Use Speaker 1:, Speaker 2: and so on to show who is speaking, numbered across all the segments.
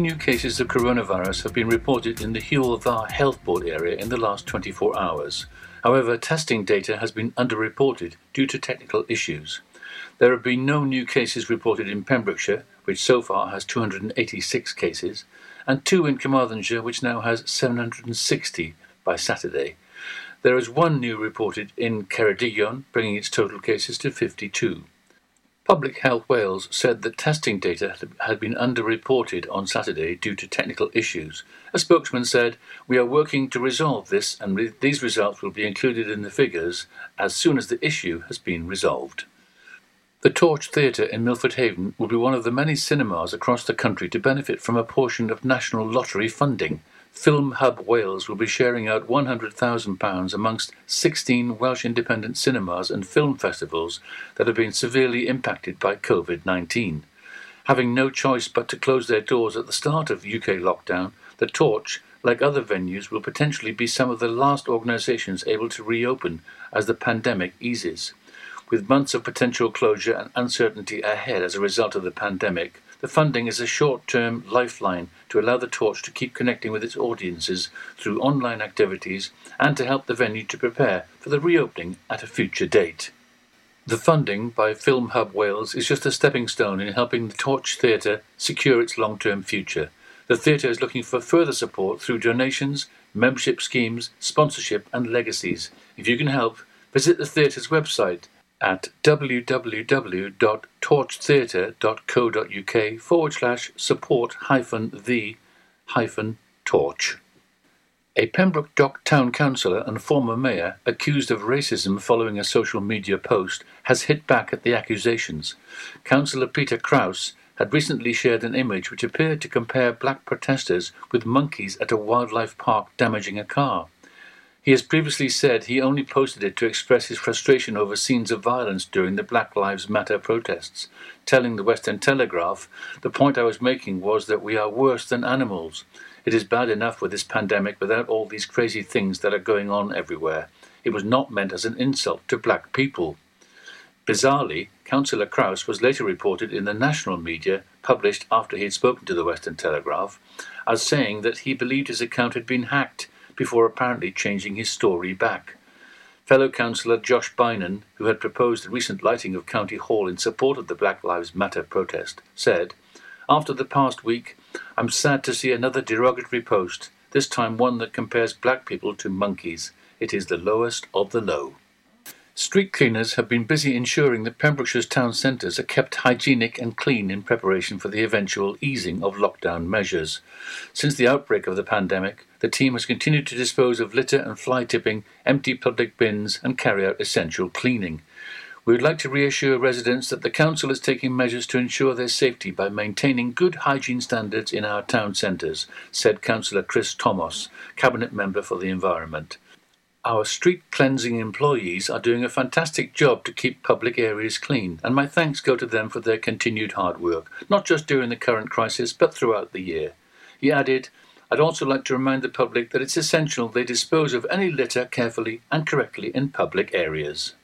Speaker 1: new cases of coronavirus have been reported in the Hywel Dda Health Board area in the last 24 hours. However, testing data has been underreported due to technical issues. There have been no new cases reported in Pembrokeshire, which so far has 286 cases, and two in Carmarthenshire, which now has 760 by Saturday. There is one new reported in Ceredigion, bringing its total cases to 52. Public Health Wales said that testing data had been underreported on Saturday due to technical issues. A spokesman said, We are working to resolve this, and re- these results will be included in the figures as soon as the issue has been resolved. The Torch Theatre in Milford Haven will be one of the many cinemas across the country to benefit from a portion of National Lottery funding. Film Hub Wales will be sharing out £100,000 amongst 16 Welsh independent cinemas and film festivals that have been severely impacted by COVID 19. Having no choice but to close their doors at the start of UK lockdown, the Torch, like other venues, will potentially be some of the last organisations able to reopen as the pandemic eases. With months of potential closure and uncertainty ahead as a result of the pandemic, the funding is a short term lifeline to allow the Torch to keep connecting with its audiences through online activities and to help the venue to prepare for the reopening at a future date. The funding by Film Hub Wales is just a stepping stone in helping the Torch Theatre secure its long term future. The theatre is looking for further support through donations, membership schemes, sponsorship, and legacies. If you can help, visit the theatre's website at www.torchtheatre.co.uk forward slash support hyphen the hyphen torch. A Pembroke Dock town councillor and former mayor accused of racism following a social media post has hit back at the accusations. Councillor Peter Krause had recently shared an image which appeared to compare black protesters with monkeys at a wildlife park damaging a car. He has previously said he only posted it to express his frustration over scenes of violence during the Black Lives Matter protests, telling the Western Telegraph, The point I was making was that we are worse than animals. It is bad enough with this pandemic without all these crazy things that are going on everywhere. It was not meant as an insult to black people. Bizarrely, Councillor Kraus was later reported in the national media, published after he had spoken to the Western Telegraph, as saying that he believed his account had been hacked before apparently changing his story back. Fellow councillor Josh Beynon, who had proposed the recent lighting of County Hall in support of the Black Lives Matter protest, said, After the past week, I'm sad to see another derogatory post, this time one that compares black people to monkeys. It is the lowest of the low. Street cleaners have been busy ensuring that Pembrokeshire's town centres are kept hygienic and clean in preparation for the eventual easing of lockdown measures. Since the outbreak of the pandemic, the team has continued to dispose of litter and fly tipping, empty public bins, and carry out essential cleaning. We would like to reassure residents that the Council is taking measures to ensure their safety by maintaining good hygiene standards in our town centres, said Councillor Chris Thomas, Cabinet Member for the Environment. Our street cleansing employees are doing a fantastic job to keep public areas clean, and my thanks go to them for their continued hard work, not just during the current crisis, but throughout the year. He added, I'd also like to remind the public that it's essential they dispose of any litter carefully and correctly in public areas.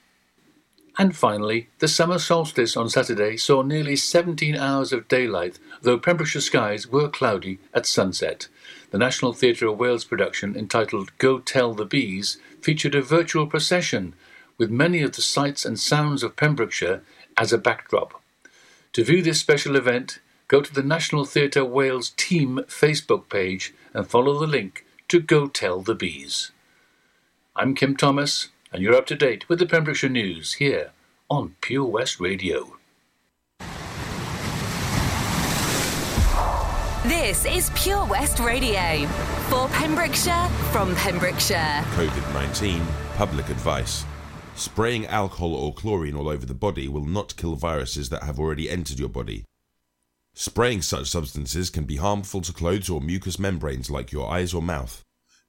Speaker 1: And finally, the summer solstice on Saturday saw nearly 17 hours of daylight, though Pembrokeshire skies were cloudy at sunset. The National Theatre of Wales production, entitled Go Tell the Bees, featured a virtual procession with many of the sights and sounds of Pembrokeshire as a backdrop. To view this special event, go to the National Theatre Wales team Facebook page and follow the link to Go Tell the Bees. I'm Kim Thomas and you're up to date with the Pembrokeshire News here on Pure West Radio.
Speaker 2: This is Pure West Radio for Pembrokeshire from Pembrokeshire.
Speaker 3: COVID 19 public advice. Spraying alcohol or chlorine all over the body will not kill viruses that have already entered your body. Spraying such substances can be harmful to clothes or mucous membranes like your eyes or mouth.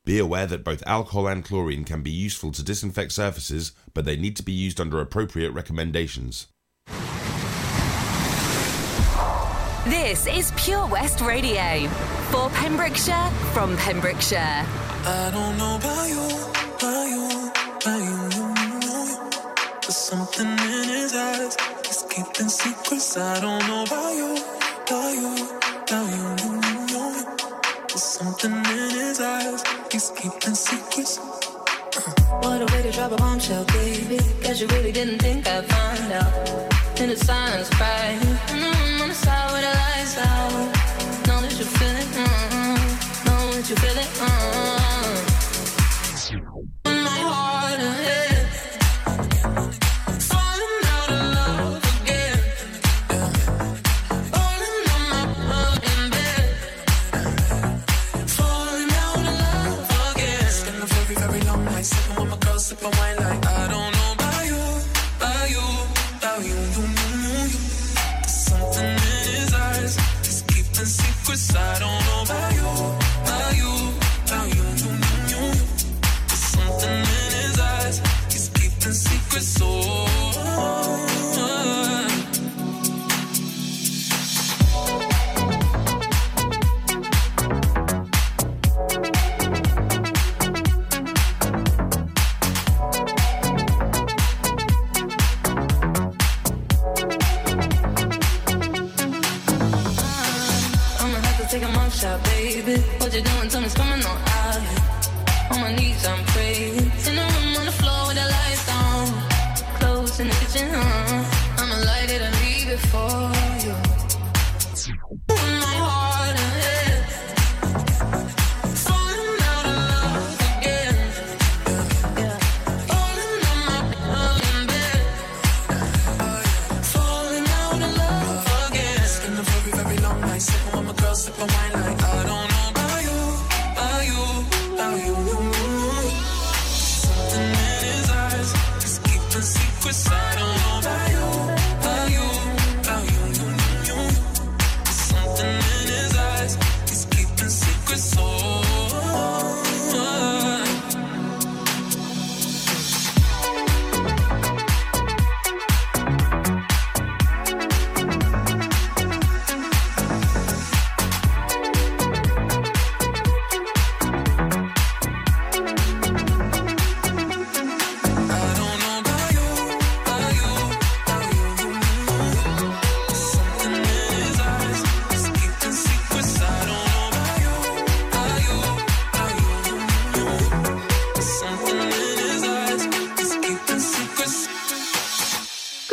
Speaker 3: Be aware that both alcohol and chlorine can be useful to disinfect surfaces, but they need to be used under appropriate recommendations.
Speaker 2: This is Pure West Radio for Pembrokeshire from Pembrokeshire.
Speaker 4: I don't know about you, about you, about you, you know. There's something in his eyes, he's keeping secrets. I don't know about you, about you, about you, you know. something in his eyes. He's keeping secrets.
Speaker 5: What a way to drop a bombshell, baby. Guess you really didn't think I'd find out. In the silence, right? Mm, on the side where the lights out. Know that you feel it. Mm, know that you feel it. Mm.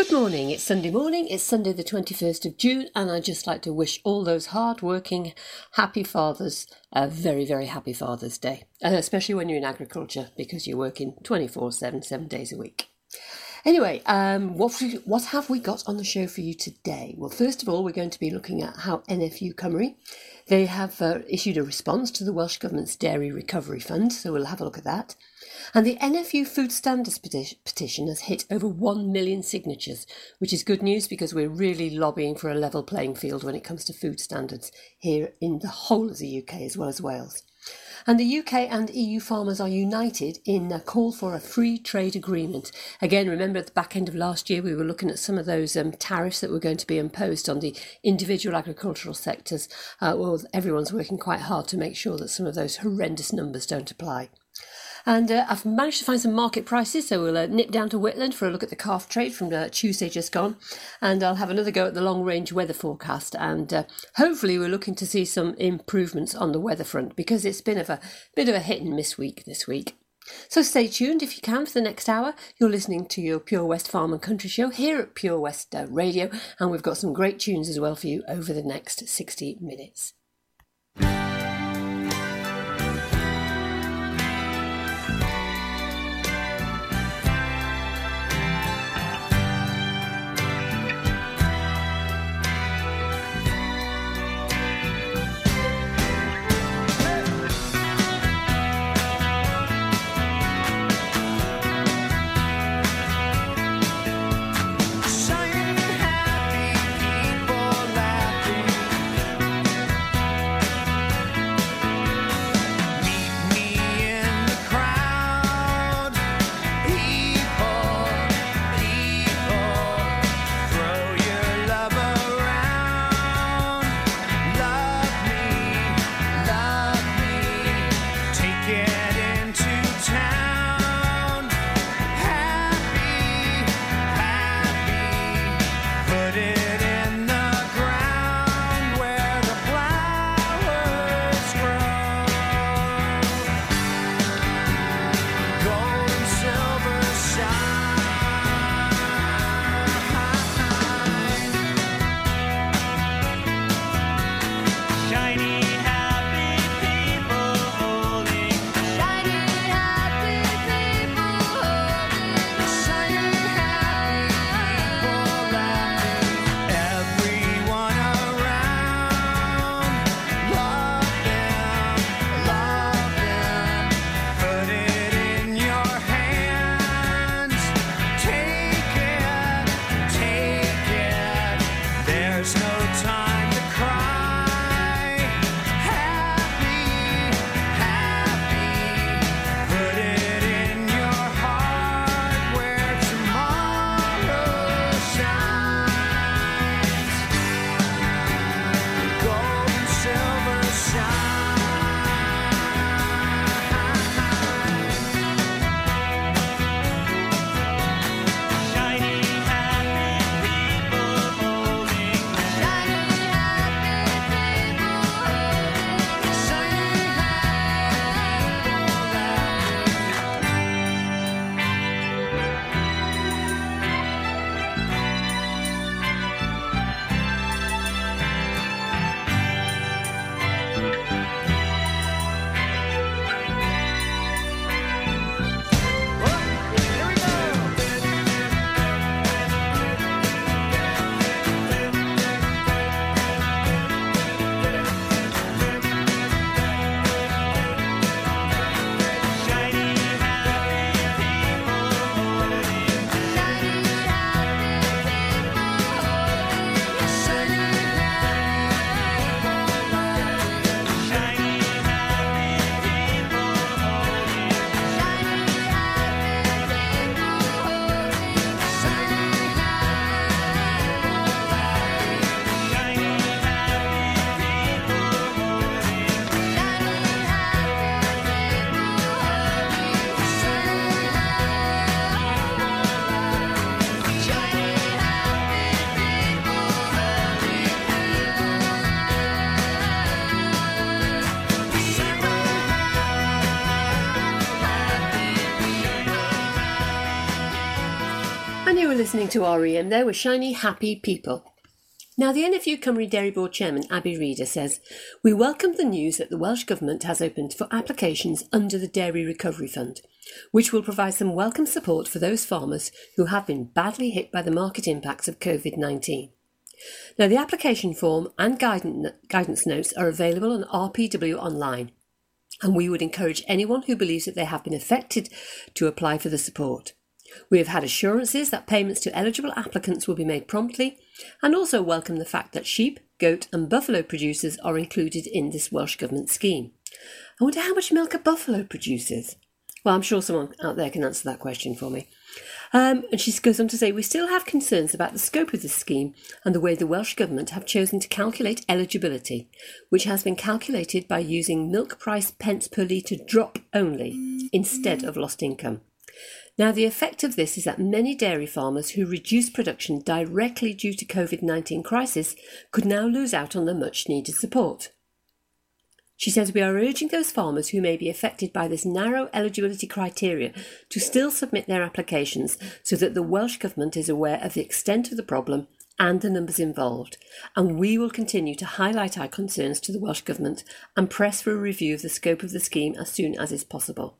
Speaker 6: Good morning. It's Sunday morning. It's Sunday, the 21st of June, and I'd just like to wish all those hard-working, happy fathers a very, very happy Father's Day, uh, especially when you're in agriculture because you're working 24 7, seven days a week. Anyway, um, what, what have we got on the show for you today? Well, first of all, we're going to be looking at how NFU Cymru, they have uh, issued a response to the Welsh Government's Dairy Recovery Fund, so we'll have a look at that. And the NFU Food Standards petition has hit over 1 million signatures, which is good news because we're really lobbying for a level playing field when it comes to food standards here in the whole of the UK as well as Wales. And the UK and EU farmers are united in a call for a free trade agreement. Again, remember at the back end of last year, we were looking at some of those um, tariffs that were going to be imposed on the individual agricultural sectors. Uh, well, everyone's working quite hard to make sure that some of those horrendous numbers don't apply. And uh, I've managed to find some market prices, so we'll uh, nip down to Whitland for a look at the calf trade from uh, Tuesday just gone. And I'll have another go at the long range weather forecast. And uh, hopefully, we're looking to see some improvements on the weather front because it's been of a bit of a hit and miss week this week. So stay tuned if you can for the next hour. You're listening to your Pure West Farm and Country Show here at Pure West uh, Radio, and we've got some great tunes as well for you over the next 60 minutes. Listening to REM there were Shiny Happy People. Now, the NFU Cymru Dairy Board Chairman Abi Reader says, We welcome the news that the Welsh Government has opened for applications under the Dairy Recovery Fund, which will provide some welcome support for those farmers who have been badly hit by the market impacts of COVID 19. Now, the application form and guidance notes are available on RPW online, and we would encourage anyone who believes that they have been affected to apply for the support. We have had assurances that payments to eligible applicants will be made promptly and also welcome the fact that sheep, goat, and buffalo producers are included in this Welsh Government scheme. I wonder how much milk a buffalo produces. Well, I'm sure someone out there can answer that question for me. Um, and she goes on to say, We still have concerns about the scope of this scheme and the way the Welsh Government have chosen to calculate eligibility, which has been calculated by using milk price pence per litre drop only instead of lost income. Now, the effect of this is that many dairy farmers who reduced production directly due to COVID-19 crisis could now lose out on the much needed support. She says we are urging those farmers who may be affected by this narrow eligibility criteria to still submit their applications so that the Welsh Government is aware of the extent of the problem and the numbers involved, and we will continue to highlight our concerns to the Welsh Government and press for a review of the scope of the scheme as soon as is possible.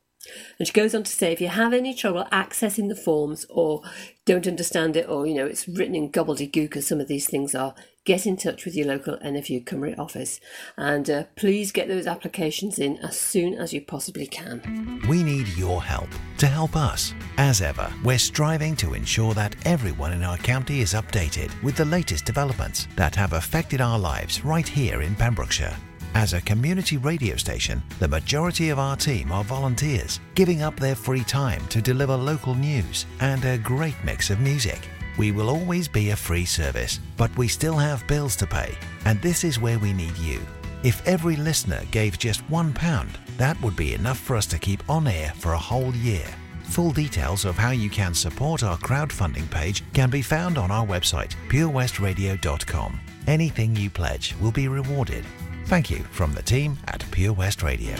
Speaker 6: And she goes on to say if you have any trouble accessing the forms or don't understand it or you know it's written in gobbledygook as some of these things are, get in touch with your local NFU Cymru office and uh, please get those applications in as soon as you possibly can.
Speaker 7: We need your help to help us. As ever, we're striving to ensure that everyone in our county is updated with the latest developments that have affected our lives right here in Pembrokeshire. As a community radio station, the majority of our team are volunteers, giving up their free time to deliver local news and a great mix of music. We will always be a free service, but we still have bills to pay, and this is where we need you. If every listener gave just £1, that would be enough for us to keep on air for a whole year. Full details of how you can support our crowdfunding page can be found on our website, purewestradio.com. Anything you pledge will be rewarded Thank you from the team at Pure West Radio.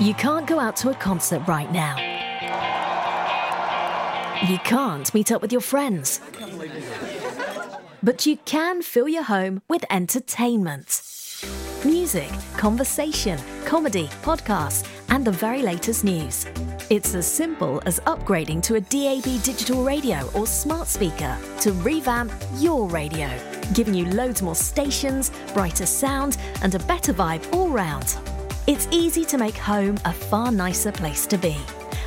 Speaker 8: You can't go out to a concert right now. You can't meet up with your friends. But you can fill your home with entertainment. Music, conversation, comedy, podcasts, and the very latest news. It's as simple as upgrading to a DAB digital radio or smart speaker to revamp your radio giving you loads more stations, brighter sound, and a better vibe all round. It's easy to make home a far nicer place to be.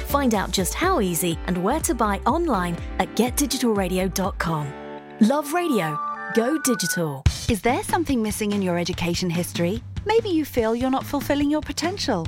Speaker 8: Find out just how easy and where to buy online at getdigitalradio.com. Love radio. Go digital.
Speaker 9: Is there something missing in your education history? Maybe you feel you're not fulfilling your potential.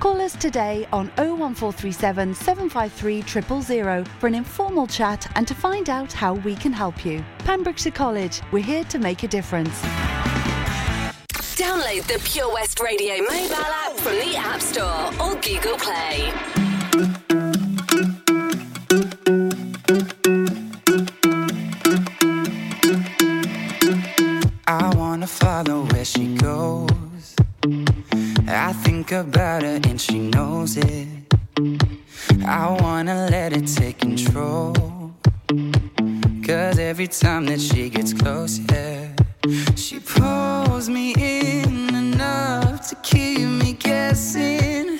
Speaker 9: Call us today on 01437 753 000 for an informal chat and to find out how we can help you. Pembrokeshire College, we're here to make a difference.
Speaker 2: Download the Pure West Radio mobile app from the App Store or Google Play.
Speaker 10: I wanna follow where she goes. I think about her and she knows it. I wanna let it take control. Cause every time that she gets close, yeah, she pulls me in enough to keep me guessing.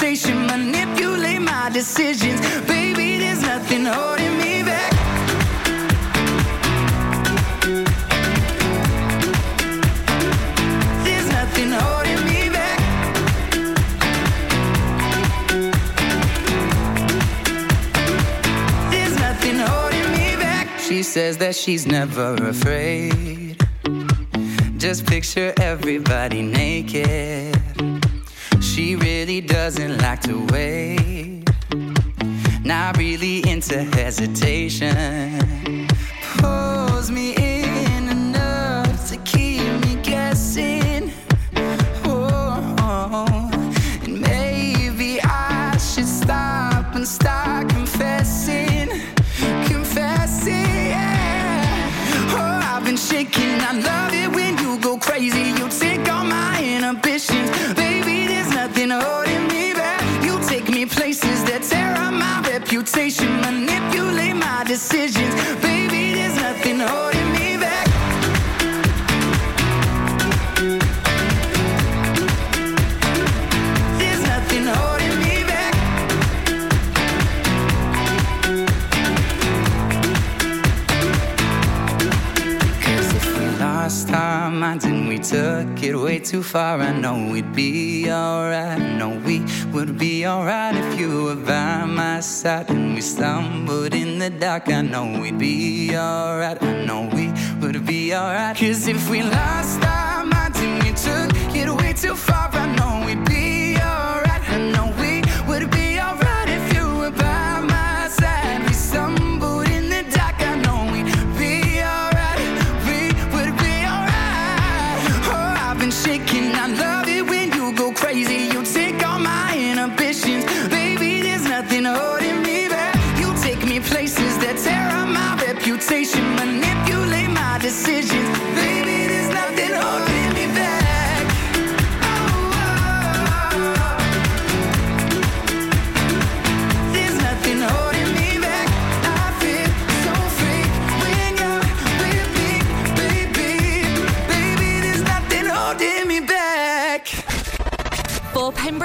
Speaker 10: conversation, manipulate my decisions. Baby, there's nothing holding me back. There's nothing holding me back. There's nothing holding me back. She says that she's never afraid. Just picture everybody naked she really doesn't like to wait. Not really into hesitation. Pulls me in. last time I did, We took it way too far. I know we'd be alright. I know we would be alright if you were by my side. And we stumbled in the dark. I know we'd be alright. I know we would be alright. Cause if we lost our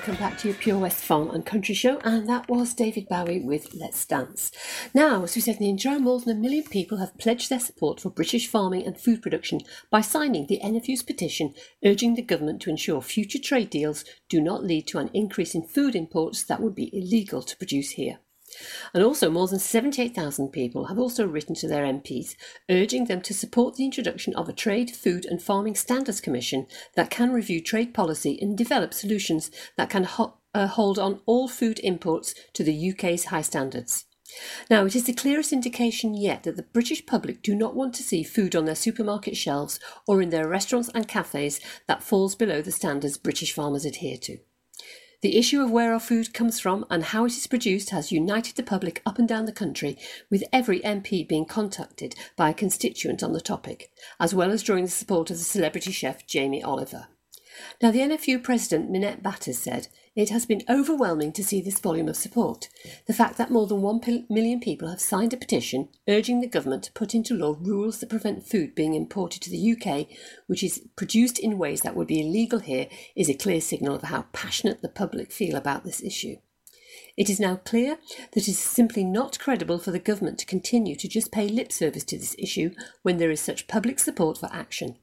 Speaker 6: Welcome back to your Pure West Farm and Country Show, and that was David Bowie with Let's Dance. Now, as we said in the intro, more than a million people have pledged their support for British farming and food production by signing the NFU's petition urging the government to ensure future trade deals do not lead to an increase in food imports that would be illegal to produce here. And also, more than 78,000 people have also written to their MPs urging them to support the introduction of a Trade, Food and Farming Standards Commission that can review trade policy and develop solutions that can ho- uh, hold on all food imports to the UK's high standards. Now, it is the clearest indication yet that the British public do not want to see food on their supermarket shelves or in their restaurants and cafes that falls below the standards British farmers adhere to. The issue of where our food comes from and how it is produced has united the public up and down the country, with every MP being contacted by a constituent on the topic, as well as drawing the support of the celebrity chef Jamie Oliver. Now, the NFU president, Minette Batters, said, It has been overwhelming to see this volume of support. The fact that more than million people have signed a petition urging the government to put into law rules that prevent food being imported to the UK, which is produced in ways that would be illegal here, is a clear signal of how passionate the public feel about this issue. It is now clear that it is simply not credible for the government to continue to just pay lip service to this issue when there is such public support for action.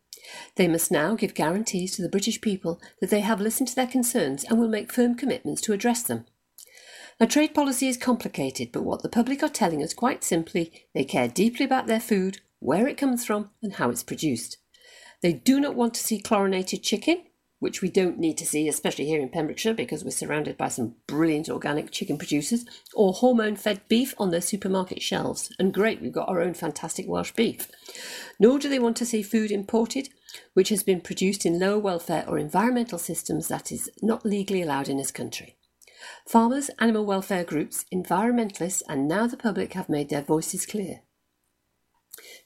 Speaker 6: They must now give guarantees to the British people that they have listened to their concerns and will make firm commitments to address them. Now, trade policy is complicated, but what the public are telling us quite simply, they care deeply about their food, where it comes from, and how it's produced. They do not want to see chlorinated chicken, which we don't need to see, especially here in Pembrokeshire because we're surrounded by some brilliant organic chicken producers, or hormone fed beef on their supermarket shelves. And great, we've got our own fantastic Welsh beef. Nor do they want to see food imported, which has been produced in low welfare or environmental systems that is not legally allowed in this country. Farmers, animal welfare groups, environmentalists, and now the public have made their voices clear.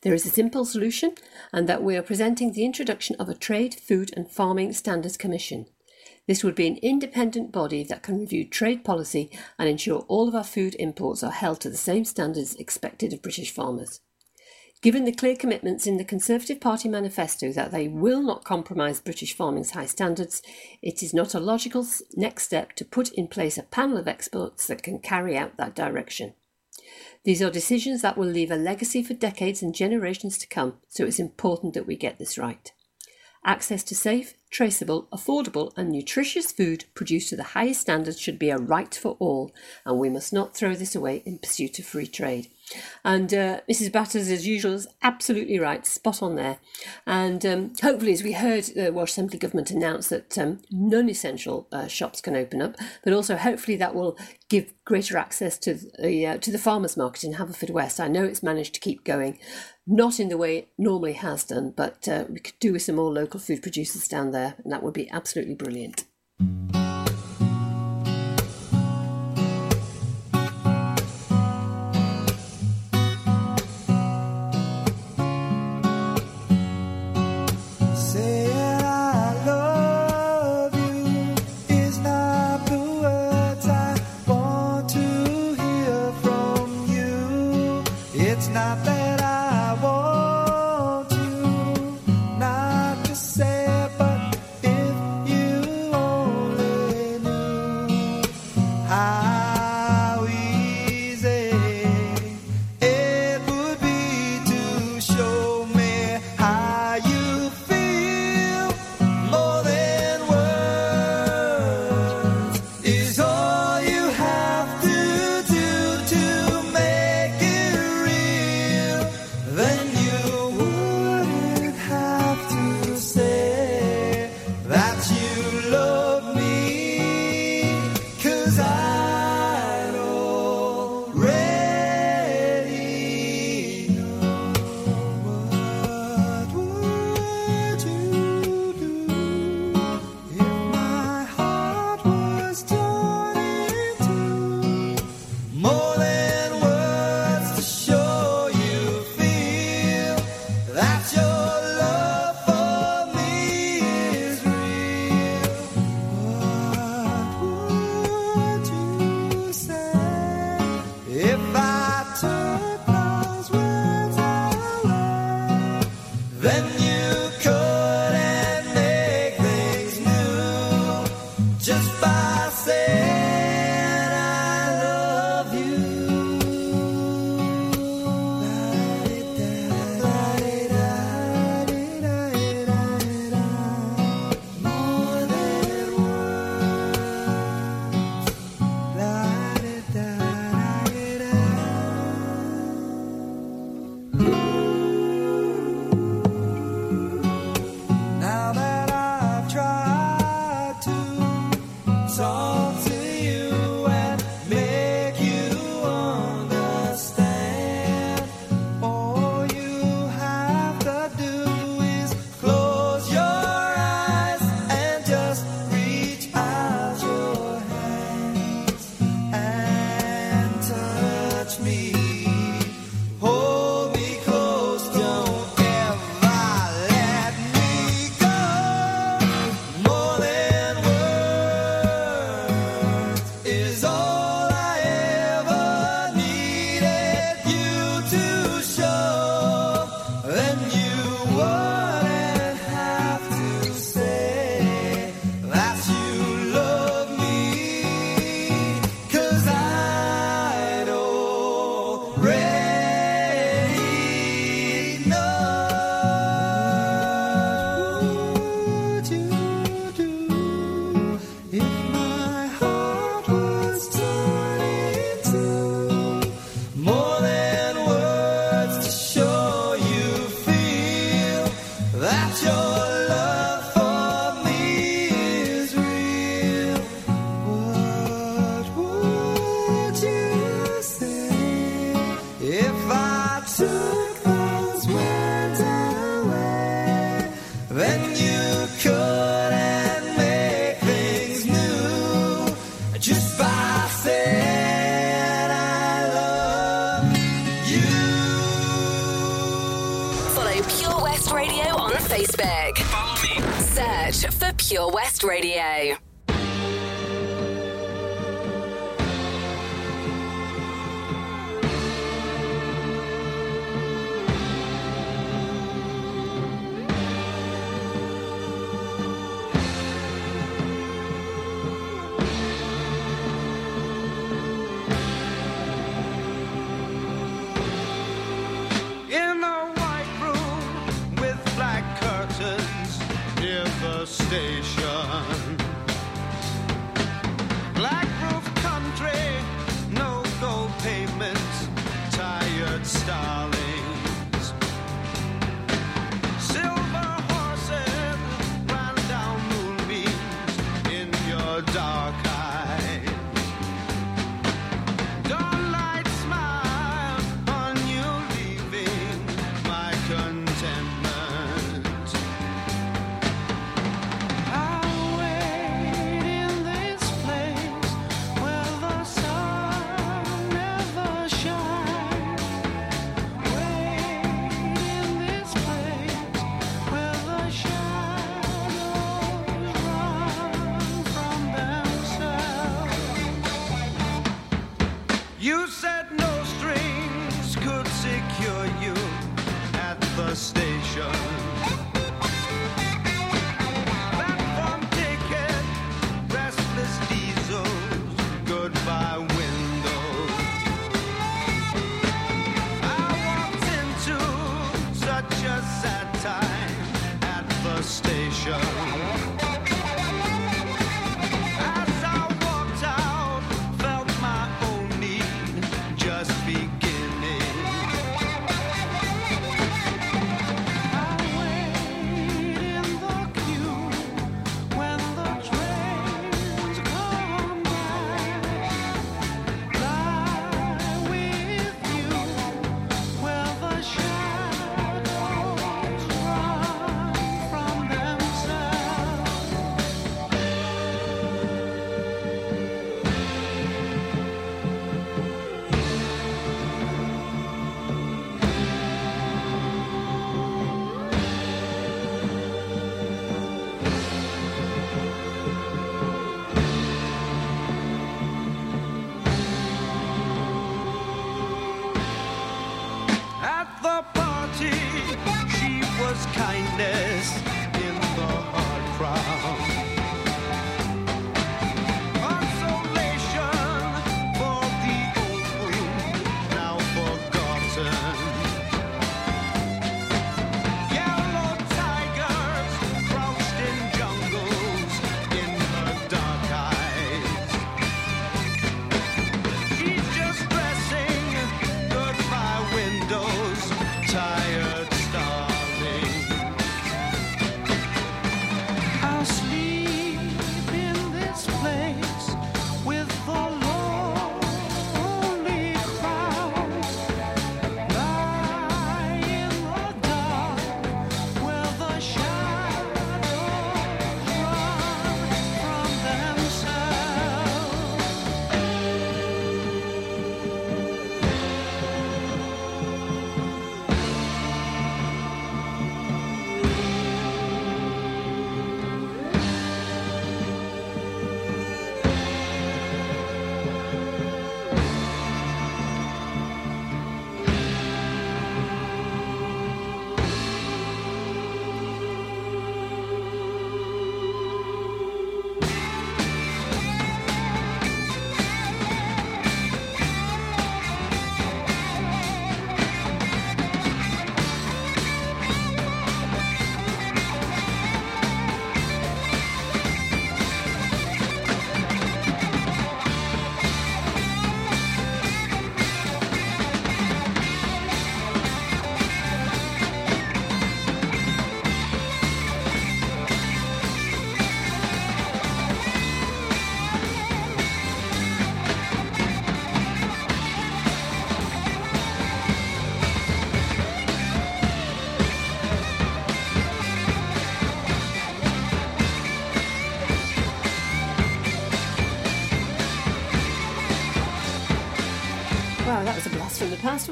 Speaker 6: There is a simple solution, and that we are presenting the introduction of a Trade, Food and Farming Standards Commission. This would be an independent body that can review trade policy and ensure all of our food imports are held to the same standards expected of British farmers. Given the clear commitments in the Conservative Party manifesto that they will not compromise British farming's high standards, it is not a logical next step to put in place a panel of experts that can carry out that direction. These are decisions that will leave a legacy for decades and generations to come, so it's important that we get this right. Access to safe, traceable, affordable, and nutritious food produced to the highest standards should be a right for all, and we must not throw this away in pursuit of free trade. And uh, Mrs. Batters, as usual, is absolutely right, spot on there. And um, hopefully, as we heard the Welsh Assembly Government announce that um, non essential uh, shops can open up, but also hopefully that will give greater access to the, uh, to the farmers market in Haverfordwest. I know it's managed to keep going, not in the way it normally has done, but uh, we could do with some more local food producers down there, and that would be absolutely brilliant.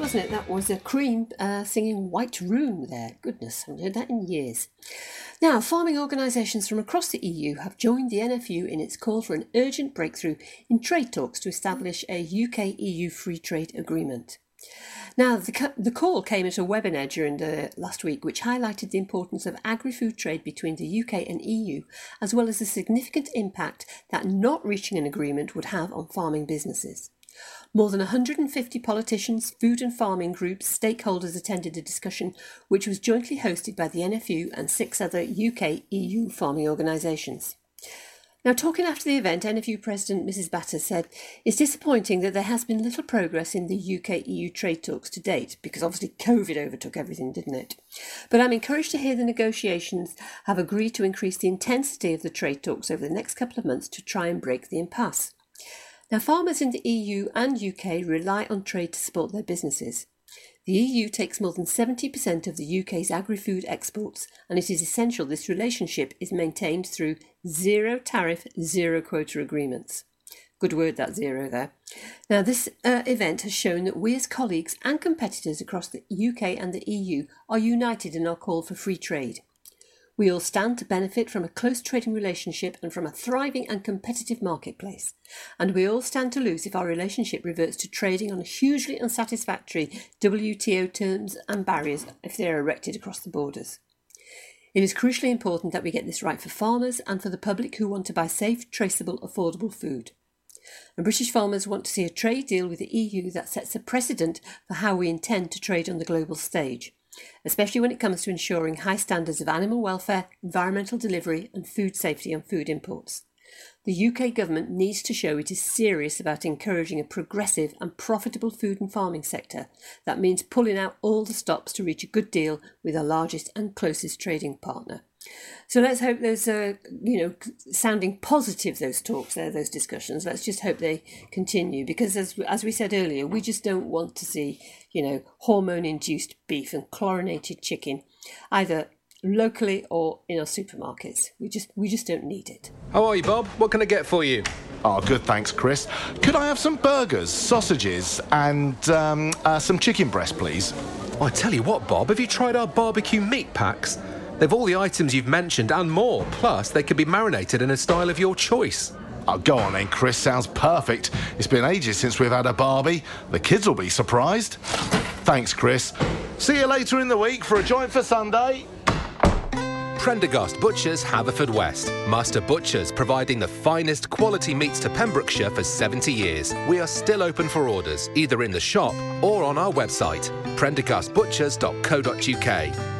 Speaker 6: Wasn't it? That was a Cream uh, singing White Room there. Goodness, I haven't heard that in years. Now, farming organisations from across the EU have joined the NFU in its call for an urgent breakthrough in trade talks to establish a UK EU free trade agreement. Now, the, the call came at a webinar during the last week, which highlighted the importance of agri food trade between the UK and EU, as well as the significant impact that not reaching an agreement would have on farming businesses. More than 150 politicians, food and farming groups, stakeholders attended the discussion, which was jointly hosted by the NFU and six other UK EU farming organisations. Now, talking after the event, NFU President Mrs. Batters said it's disappointing that there has been little progress in the UK EU trade talks to date, because obviously COVID overtook everything, didn't it? But I'm encouraged to hear the negotiations have agreed to increase the intensity of the trade talks over the next couple of months to try and break the impasse. Now, farmers in the EU and UK rely on trade to support their businesses. The EU takes more than 70% of the UK's agri food exports, and it is essential this relationship is maintained through zero tariff, zero quota agreements. Good word, that zero there. Now, this uh, event has shown that we as colleagues and competitors across the UK and the EU are united in our call for free trade. We all stand to benefit from a close trading relationship and from a thriving and competitive marketplace. And we all stand to lose if our relationship reverts to trading on hugely unsatisfactory WTO terms and barriers if they are erected across the borders. It is crucially important that we get this right for farmers and for the public who want to buy safe, traceable, affordable food. And British farmers want to see a trade deal with the EU that sets a precedent for how we intend to trade on the global stage especially when it comes to ensuring high standards of animal welfare, environmental delivery, and food safety on food imports. The UK government needs to show it is serious about encouraging a progressive and profitable food and farming sector. That means pulling out all the stops to reach a good deal with our largest and closest trading partner. So let's hope those are, you know, sounding positive, those talks there, those discussions. Let's just hope they continue because, as, as we said earlier, we just don't want to see, you know, hormone induced beef and chlorinated chicken either locally or in our supermarkets. We just, we just don't need it.
Speaker 11: How are you, Bob? What can I get for you?
Speaker 12: Oh, good, thanks, Chris. Could I have some burgers, sausages, and um, uh, some chicken breast, please?
Speaker 11: Oh, I tell you what, Bob, have you tried our barbecue meat packs? They've all the items you've mentioned and more. Plus, they can be marinated in a style of your choice.
Speaker 12: Oh, go on then, Chris. Sounds perfect. It's been ages since we've had a Barbie. The kids will be surprised. Thanks, Chris. See you later in the week for a joint for Sunday.
Speaker 11: Prendergast Butchers, Haverfordwest. Master Butchers, providing the finest quality meats to Pembrokeshire for 70 years. We are still open for orders, either in the shop or on our website, prendergastbutchers.co.uk.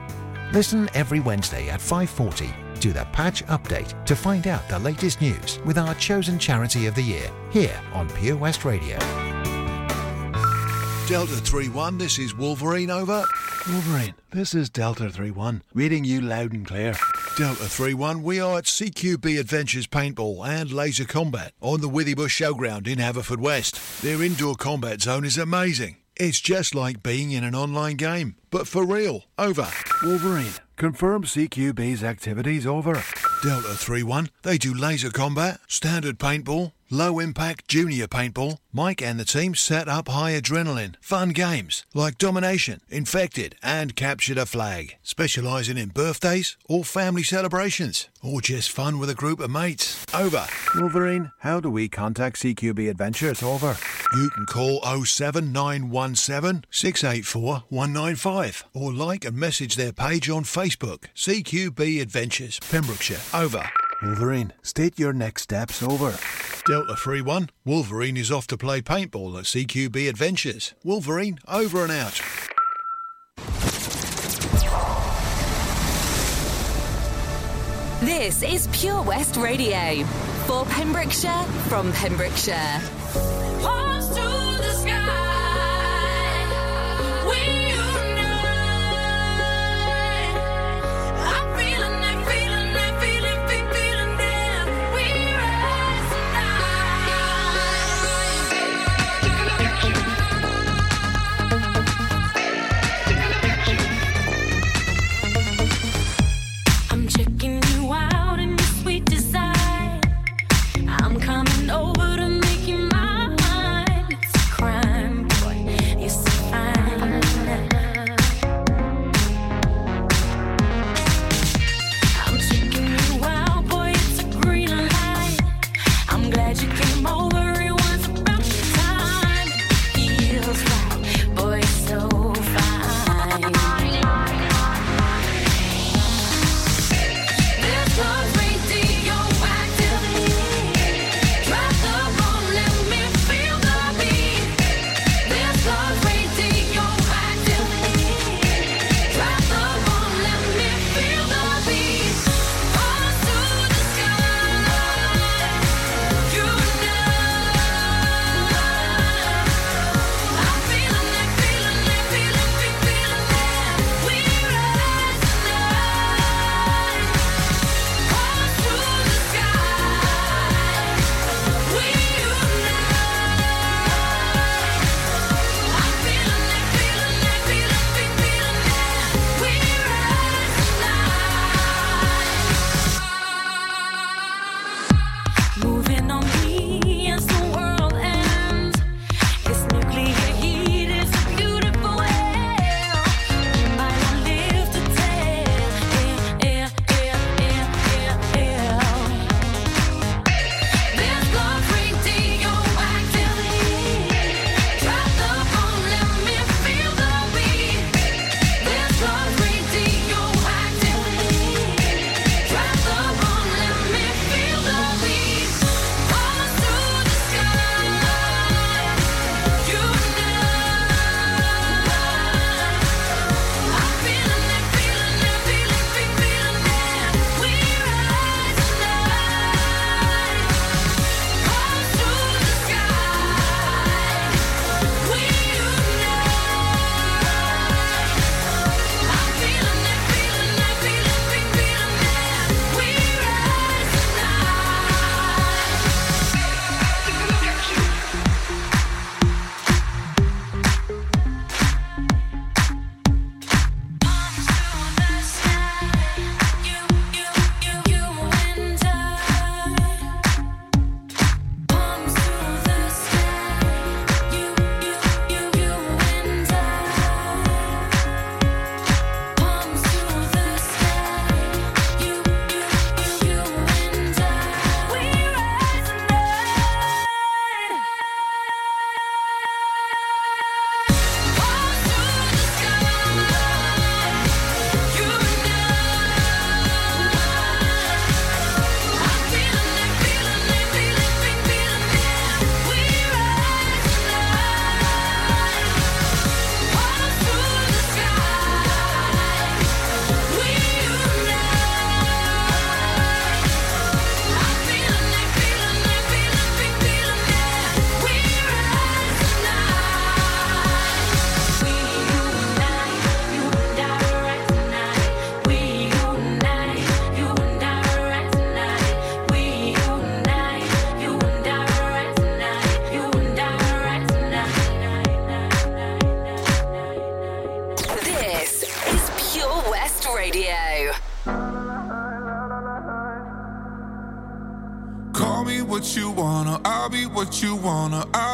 Speaker 7: Listen every Wednesday at 5:40 to the Patch Update to find out the latest news with our chosen charity of the year here on Pure West Radio.
Speaker 13: Delta 3-1, this is Wolverine, over.
Speaker 14: Wolverine, this is Delta 3-1, reading you loud and clear.
Speaker 13: Delta 3-1, we are at CQB Adventures Paintball and Laser Combat on the Withybush Showground in Haverfordwest. Their indoor combat zone is amazing. It's just like being in an online game, but for real. Over.
Speaker 14: Wolverine, confirm CQB's activities over.
Speaker 13: Delta 3-1, they do laser combat, standard paintball, low impact junior paintball. Mike and the team set up high adrenaline, fun games like Domination, Infected, and Captured a Flag, specialising in birthdays or family celebrations, or just fun with a group of mates. Over.
Speaker 15: Wolverine, how do we contact CQB Adventures? Over.
Speaker 13: You can call 07917 684 195 or like and message their page on Facebook, CQB Adventures, Pembrokeshire. Over.
Speaker 15: Wolverine, state your next steps. Over.
Speaker 13: Delta 3 1. Wolverine is off to play paintball at CQB Adventures. Wolverine, over and out.
Speaker 16: This is Pure West Radio for Pembrokeshire from Pembrokeshire.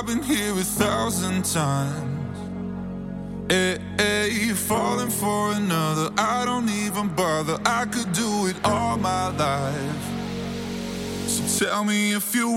Speaker 17: Been here a thousand times. Eh, eh, hey, hey, falling for another, I don't even bother. I could do it all my life. So tell me if you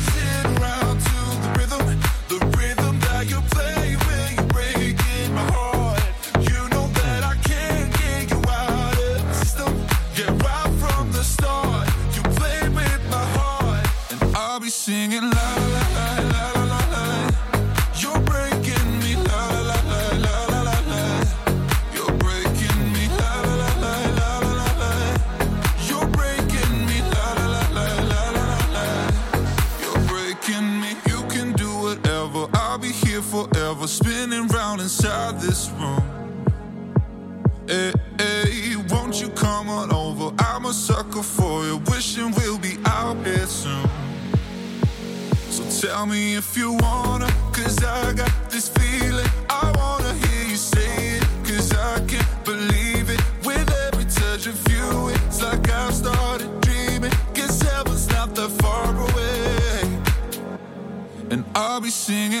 Speaker 17: singing love. If you wanna, cause I got this feeling. I wanna hear you say it, cause I can't believe it. With every touch of you, it's like I've started dreaming. Cause heaven's not that far away. And I'll be singing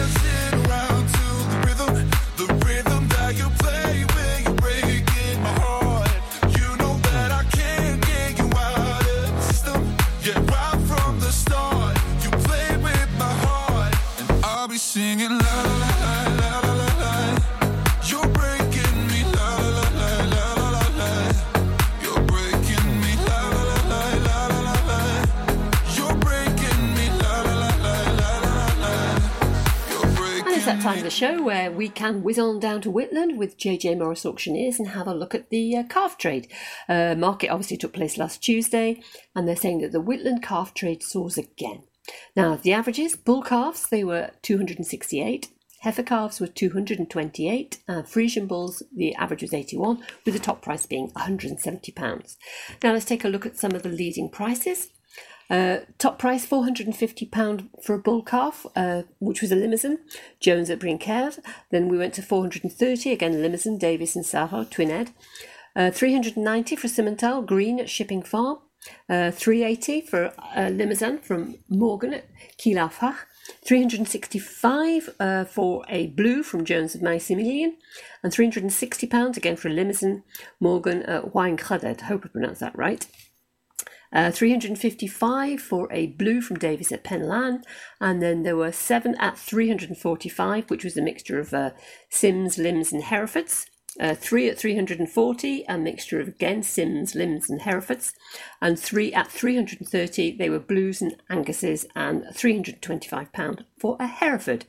Speaker 6: Time of the show where we can whiz on down to Whitland with JJ Morris Auctioneers and have a look at the uh, calf trade. Uh, market obviously took place last Tuesday, and they're saying that the Whitland calf trade soars again. Now, the averages bull calves they were 268, heifer calves were 228, and Friesian bulls the average was 81, with the top price being 170 pounds. Now, let's take a look at some of the leading prices. Uh, top price £450 for a bull calf, uh, which was a Limousin, Jones at Brincaird. Then we went to 430 again Limousin, Davis and Sarah, Twinhead. Uh, 390 for Simmental, Green at Shipping Farm. Uh, 380 for uh, Limousin from Morgan at Kielafach. 365 uh, for a blue from Jones of Maximilian, and 360 pounds again for a Limousin Morgan at Weinkradet. Hope I pronounced that right. Uh, 355 for a blue from Davis at Penlan, and then there were seven at 345, which was a mixture of uh, Sims, Limbs, and Herefords. Uh, three at 340, a mixture of again Sims, Limbs, and Herefords, and three at 330, they were Blues and Anguses, and £325 for a Hereford.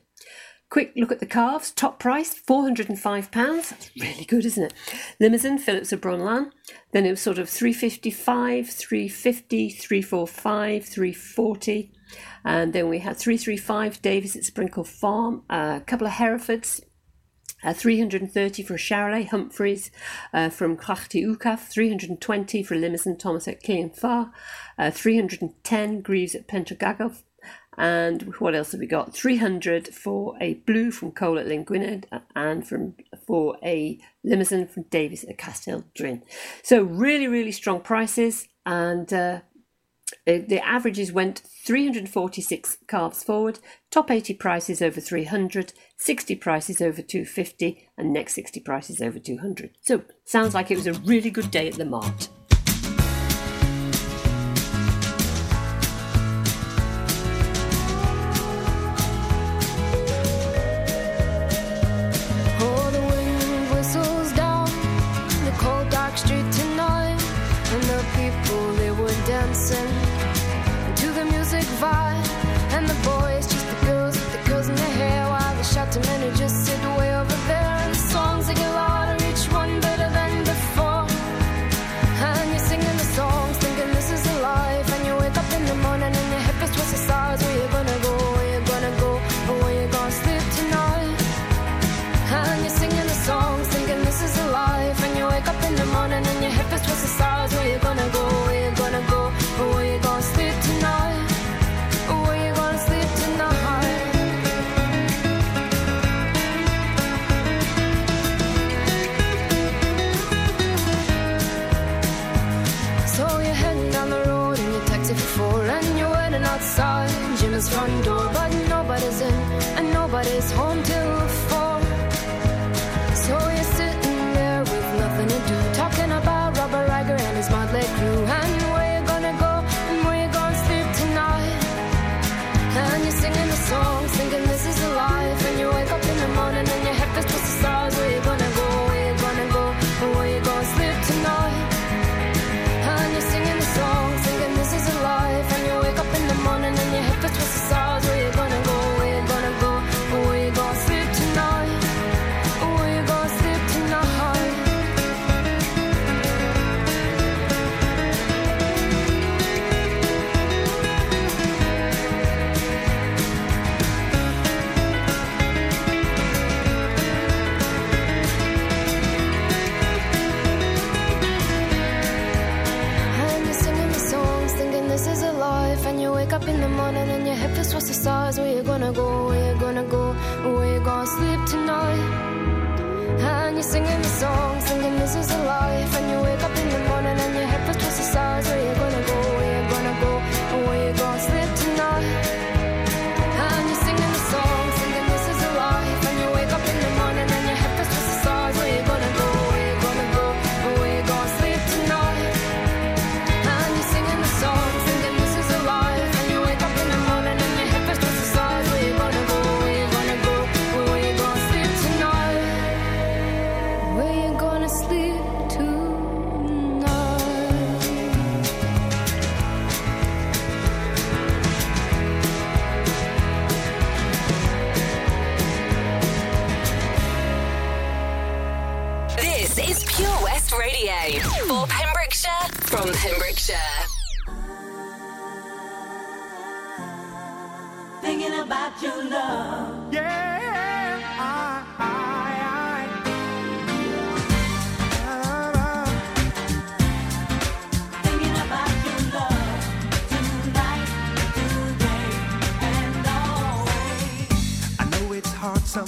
Speaker 6: Quick look at the calves. Top price, £405. That's really good, isn't it? Limousin, Phillips of Bronlan. Then it was sort of 355 350 345 340 And then we had 335 Davis at Sprinkle Farm. a couple of Herefords. Uh, 330 for Charolais Humphreys uh, from Clachty Ukaf, 320 for Limousin Thomas at Killian Farr, uh, 310 Greaves at Pentragagov, and what else have we got? 300 for a blue from Cole at Linguined and from for a Limousin from Davis at Castel Drin. So really, really strong prices and uh, the the averages went 346 calves forward, top 80 prices over 300, 60 prices over 250, and next 60 prices over 200. So sounds like it was a really good day at the mart.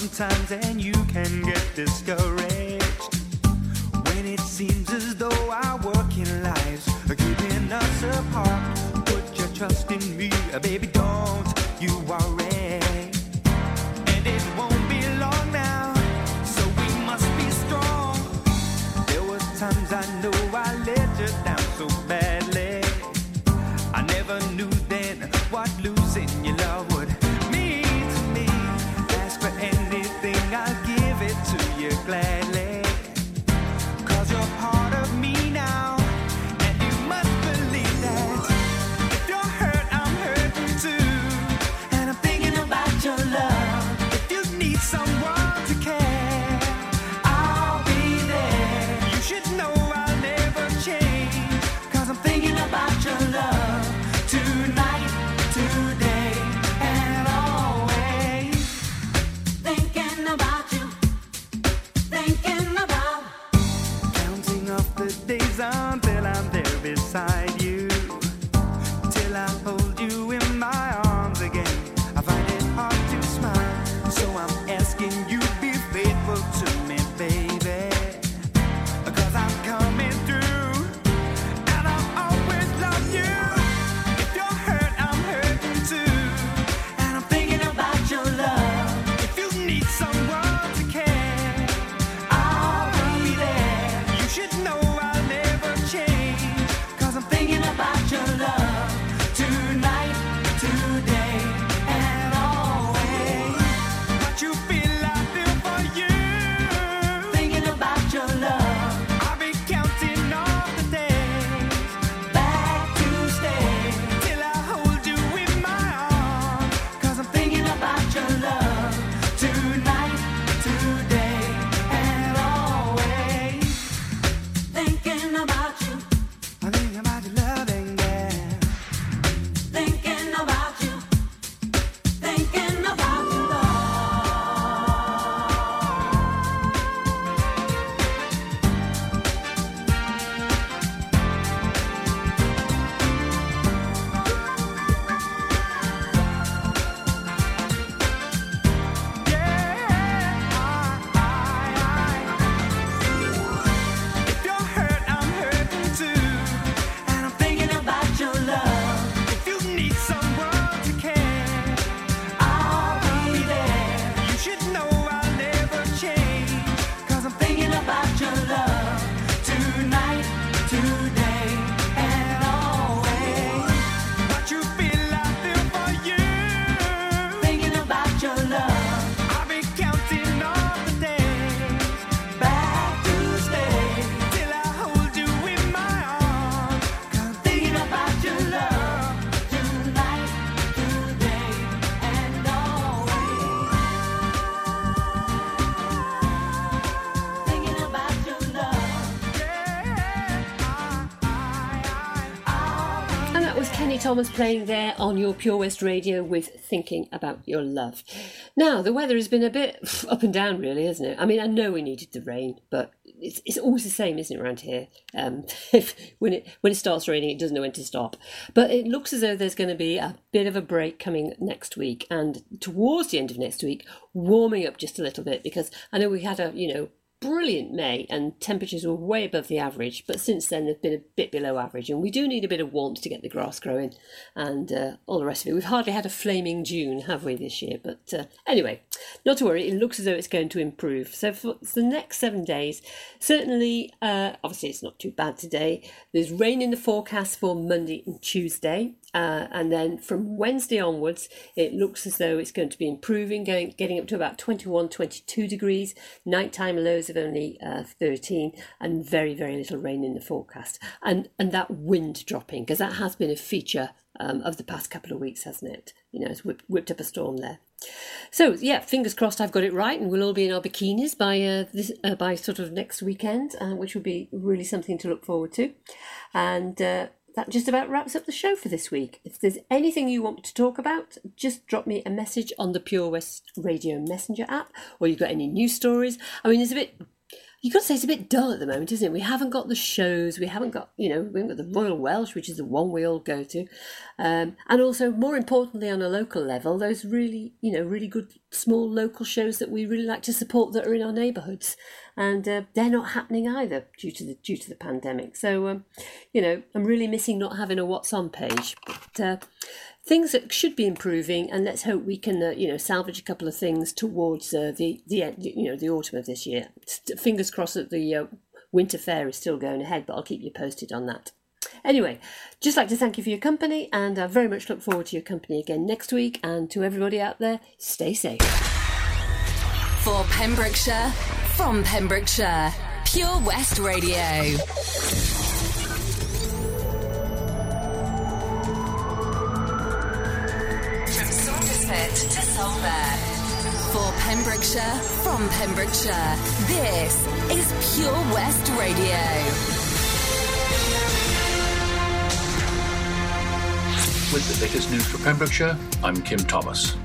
Speaker 18: sometimes, and you can get discouraged when it seems as though our working lives are keeping us apart. Put your trust in me, uh, baby, don't you worry, and it won't be long now. So we must be strong. There was times I knew I let you down so badly. I never knew then what losing.
Speaker 6: Thomas playing there on your Pure West radio with Thinking About Your Love. Now, the weather has been a bit up and down, really, hasn't it? I mean, I know we needed the rain, but it's, it's always the same, isn't it, around here? Um, when, it, when it starts raining, it doesn't know when to stop. But it looks as though there's going to be a bit of a break coming next week, and towards the end of next week, warming up just a little bit because I know we had a, you know, brilliant May and temperatures were way above the average, but since then they've been a bit below average, and we do need a bit of warmth to get the grass growing and uh, all the rest of it. We've hardly had a flaming June, have we, this year? But uh, anyway, not to worry, it looks as though it's going to improve. So for the next seven days, certainly, uh, obviously, it's not too bad today. There's rain in the forecast for Monday and Tuesday. Uh, and then from Wednesday onwards, it looks as though it's going to be improving, going getting up to about 21, 22 degrees. Nighttime lows of only uh, 13, and very, very little rain in the forecast. And and that wind dropping because that has been a feature um, of the past couple of weeks, hasn't it? You know, it's whipped, whipped up a storm there. So yeah, fingers crossed I've got it right, and we'll all be in our bikinis by uh, this uh, by sort of next weekend, uh, which will be really something to look forward to. And uh, that just about wraps up the show for this week. If there's anything you want to talk about, just drop me a message on the Pure West Radio Messenger app, or you've got any news stories. I mean, it's a bit. You've got to say it's a bit dull at the moment, isn't it? We haven't got the shows, we haven't got, you know, we haven't got the Royal Welsh, which is the one we all go to. Um, and also, more importantly, on a local level, those really, you know, really good small local shows that we really like to support that are in our neighbourhoods and uh, they're not happening either due to the due to the pandemic. So, um, you know, I'm really missing not having a what's on page. But uh, things that should be improving, and let's hope we can, uh, you know, salvage a couple of things towards uh, the the you know the autumn of this year. Fingers crossed that the uh, winter fair is still going ahead, but I'll keep you posted on that. Anyway, just like to thank you for your company, and I very much look forward to your company again next week. And to everybody out there, stay safe.
Speaker 2: For Pembrokeshire, from Pembrokeshire, Pure West Radio. For Pembrokeshire, from Pembrokeshire, this is Pure West Radio.
Speaker 19: With the latest news for Pembrokeshire, I'm Kim Thomas.